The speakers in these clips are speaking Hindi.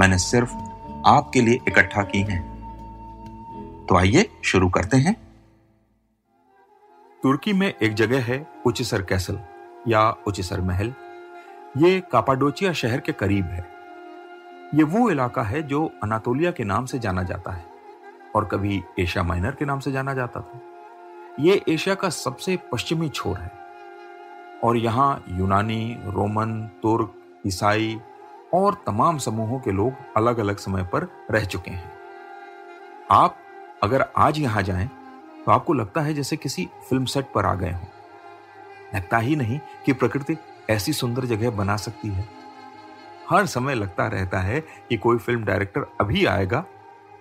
मैंने सिर्फ़ आपके लिए इकट्ठा की हैं। तो आइए शुरू करते हैं। तुर्की में एक जगह है उचिसर कैसल या उचिसर महल। ये कापाडोचिया शहर के करीब है। ये वो इलाका है जो अनातोलिया के नाम से जाना जाता है और कभी एशिया माइनर के नाम से जाना जाता था। ये एशिया का सबसे पश्चिमी छोर है और यहाँ यूनानी, रोमन, तुर्क, ईसाई और तमाम समूहों के लोग अलग अलग समय पर रह चुके हैं। आप अगर आज यहाँ जाएँ तो आपको लगता है जैसे किसी फ़िल्म सेट पर आ गए हों। लगता ही नहीं कि प्रकृति ऐसी सुंदर जगह बना सकती है। हर समय लगता रहता है कि कोई फ़िल्म डायरेक्टर अभी आएगा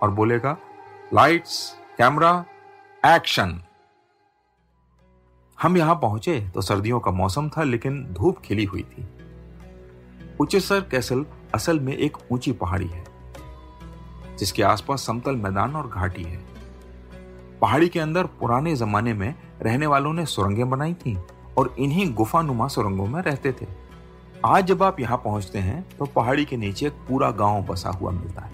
और बोलेगा, लाइट्स, कैमरा, एक्शन। हम यहाँ पहुँचे तो सर्दियों का मौसम था, लेकिन धूप खिली हुई थी। उचेसर कैसल असल में एक ऊँची पहाड़ी है, जिसके आसपास समतल मैदान और घाटी है। पहाड़ी के अंदर पुराने जमाने में रहने वालों ने सुरंगें बनाई थी और इन्हीं गुफानुमा सुरंगों में रहते थे। आज जब आप यहाँ पहुँचते हैं तो पहाड़ी के नीचे एक पूरा गाँव बसा हुआ मिलता है।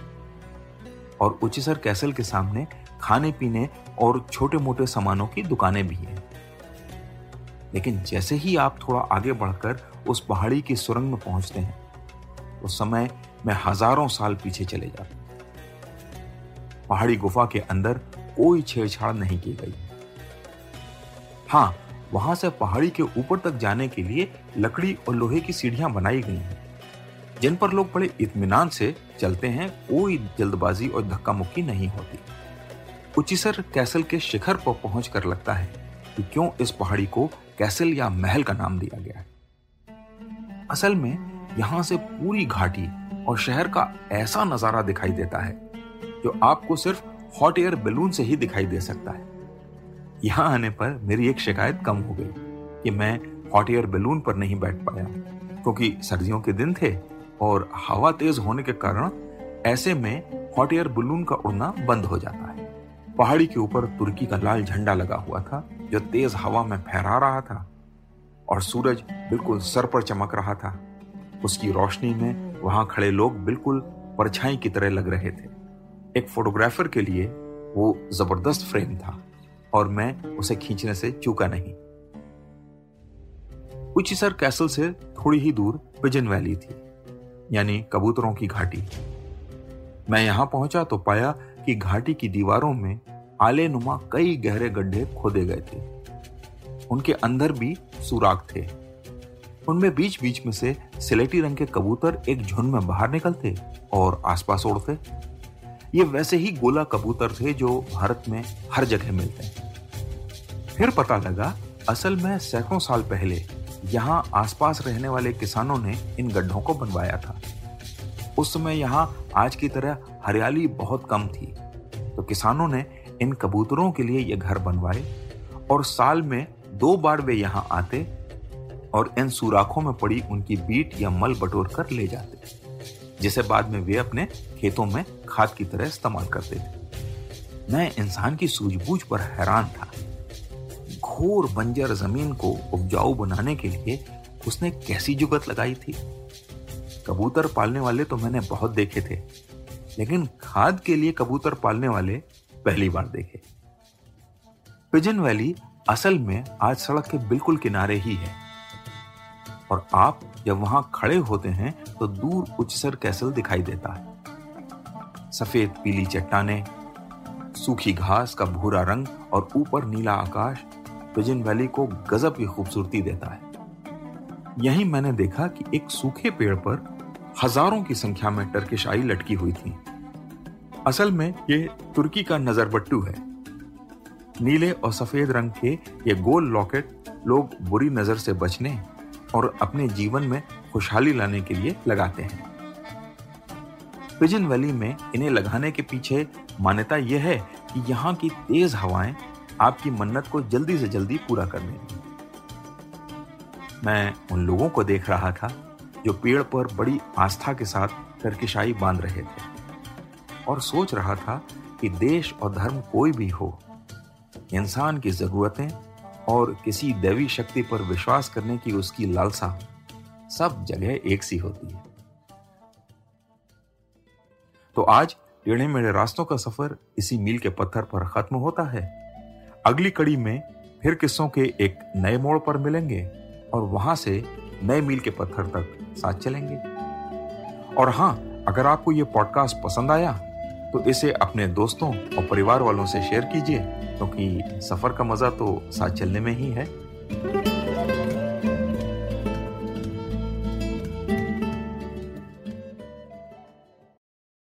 और उचिसर कैसल के सामने खाने पीने और छोटे मोटे सामानों की दुकानें भी हैं। लेकिन जैसे ही आप थोड़ा आगे बढ़कर उस पहाड़ी की सुरंग में पहुँचते हैं। उस समय में हज़ारों साल पीछे चले जाते पहाड़ी गुफा के अंदर कोई छेड़छाड़ नहीं की गई। हाँ वहाँ से पहाड़ी के ऊपर तक जाने के लिए लकड़ी और लोहे की सीढ़ियाँ बनाई गई हैं, जिन पर लोग बड़े इतमान से चलते हैं, कोई जल्दबाजी और धक्का मुक्की नहीं होती। उचिसर कैसल के शिखर पर पहुँच कर लगता है कि क्यों इस पहाड़ी को कैसल या महल का नाम दिया गया है। असल में यहाँ से पूरी घाटी और शहर का ऐसा नज़ारा दिखाई देता है, जो आपको सिर्फ़ हॉट एयर बैलून से ही दिखाई दे सकता है। यहाँ आने पर मेरी एक शिकायत कम हो गई कि मैं हॉट एयर बैलून पर नहीं बैठ पाया, क्योंकि सर्दियों के दिन थे और हवा तेज होने के कारण ऐसे में हॉट एयर बलून का उड़ना बंद हो जाता है। पहाड़ी के ऊपर तुर्की का लाल झंडा लगा हुआ था, जो तेज हवा में फहरा रहा था। और सूरज बिल्कुल सर पर चमक रहा था। उसकी रोशनी में वहाँ खड़े लोग बिल्कुल परछाई की तरह लग रहे थे। एक फोटोग्राफर के लिए वो ज़बरदस्त फ्रेम था और मैं उसे खींचने से चूका नहीं। उचिसर कैसल से थोड़ी ही दूर पिजन वैली थी, यानी कबूतरों की घाटी। मैं यहाँ पहुँचा तो पाया कि घाटी की दीवारों में आले नुमा कई गहरे गड्ढे खोदे गए थे। उनके अंदर भी सुराग थे। उनमें बीच बीच में से सिलेटी रंग के कबूतर एक झुंड में बाहर निकलते और आसपास उड़ते। ये वैसे ही गोला कबूतर थे जो भारत में हर जगह मिलते हैं। फिर पता लगा, असल में सैकड़ों साल पहले यहाँ आसपास रहने वाले किसानों ने इन गड्ढों को बनवाया था। उस समय यहाँ आज की तरह हरियाली बहुत कम थी। तो किसानों ने इन कबूतरों के लिए ये घर बनवाए और साल में दो बार वे यहाँ आते और इन सुराखों में पड़ी उनकी बीट या मल बटोर कर ले जाते, जिसे बाद में वे अपने खेतों में खाद की तरह इस्तेमाल करते थे। मैं इंसान की सूझबूझ पर हैरान था। घोर बंजर ज़मीन को उपजाऊ बनाने के लिए उसने कैसी जुगत लगाई थी? कबूतर पालने वाले तो मैंने बहुत देखे थे, लेकिन खाद के लिए कबूतर पालने वाले पहली बार देखे। पिजन वैली असल में आज सड़क के बिल्कुल किनारे ही है। और आप जब वहाँ खड़े होते हैं तो दूर उच्चसर कैसल दिखाई देता है। सफ़ेद पीली चट्टाने, सूखी घास का भूरा रंग और ऊपर नीला आकाश पिजन वैली को गजब की खूबसूरती देता है। यहीं मैंने देखा कि एक सूखे पेड़ पर हज़ारों की संख्या में टर्किश आई लटकी हुई थी। असल में ये तुर्की का नजरबट्टू है। नीले और सफ़ेद रंग के ये गोल लॉकेट लोग बुरी नज़र से बचने और अपने जीवन में खुशहाली लाने के लिए लगाते हैं। पिजन वैली में इन्हें लगाने के पीछे मान्यता यह है कि यहाँ की तेज हवाएँ आपकी मन्नत को जल्दी से जल्दी पूरा कर देंगी मैं उन लोगों को देख रहा था जो पेड़ पर बड़ी आस्था के साथ टर्किशाई बाँध रहे थे और सोच रहा था कि देश और धर्म कोई भी हो इंसान की जरूरतें और किसी दैवी शक्ति पर विश्वास करने की उसकी लालसा सब जगह एक सी होती है। तो आज टेढ़े मेढ़े रास्तों का सफ़र इसी मील के पत्थर पर खत्म होता है। अगली कड़ी में फिर किस्सों के एक नए मोड़ पर मिलेंगे और वहाँ से नए मील के पत्थर तक साथ चलेंगे। और हाँ, अगर आपको यह पॉडकास्ट पसंद आया तो इसे अपने दोस्तों और परिवार वालों से शेयर कीजिए, क्योंकि सफ़र का मज़ा तो साथ चलने में ही है।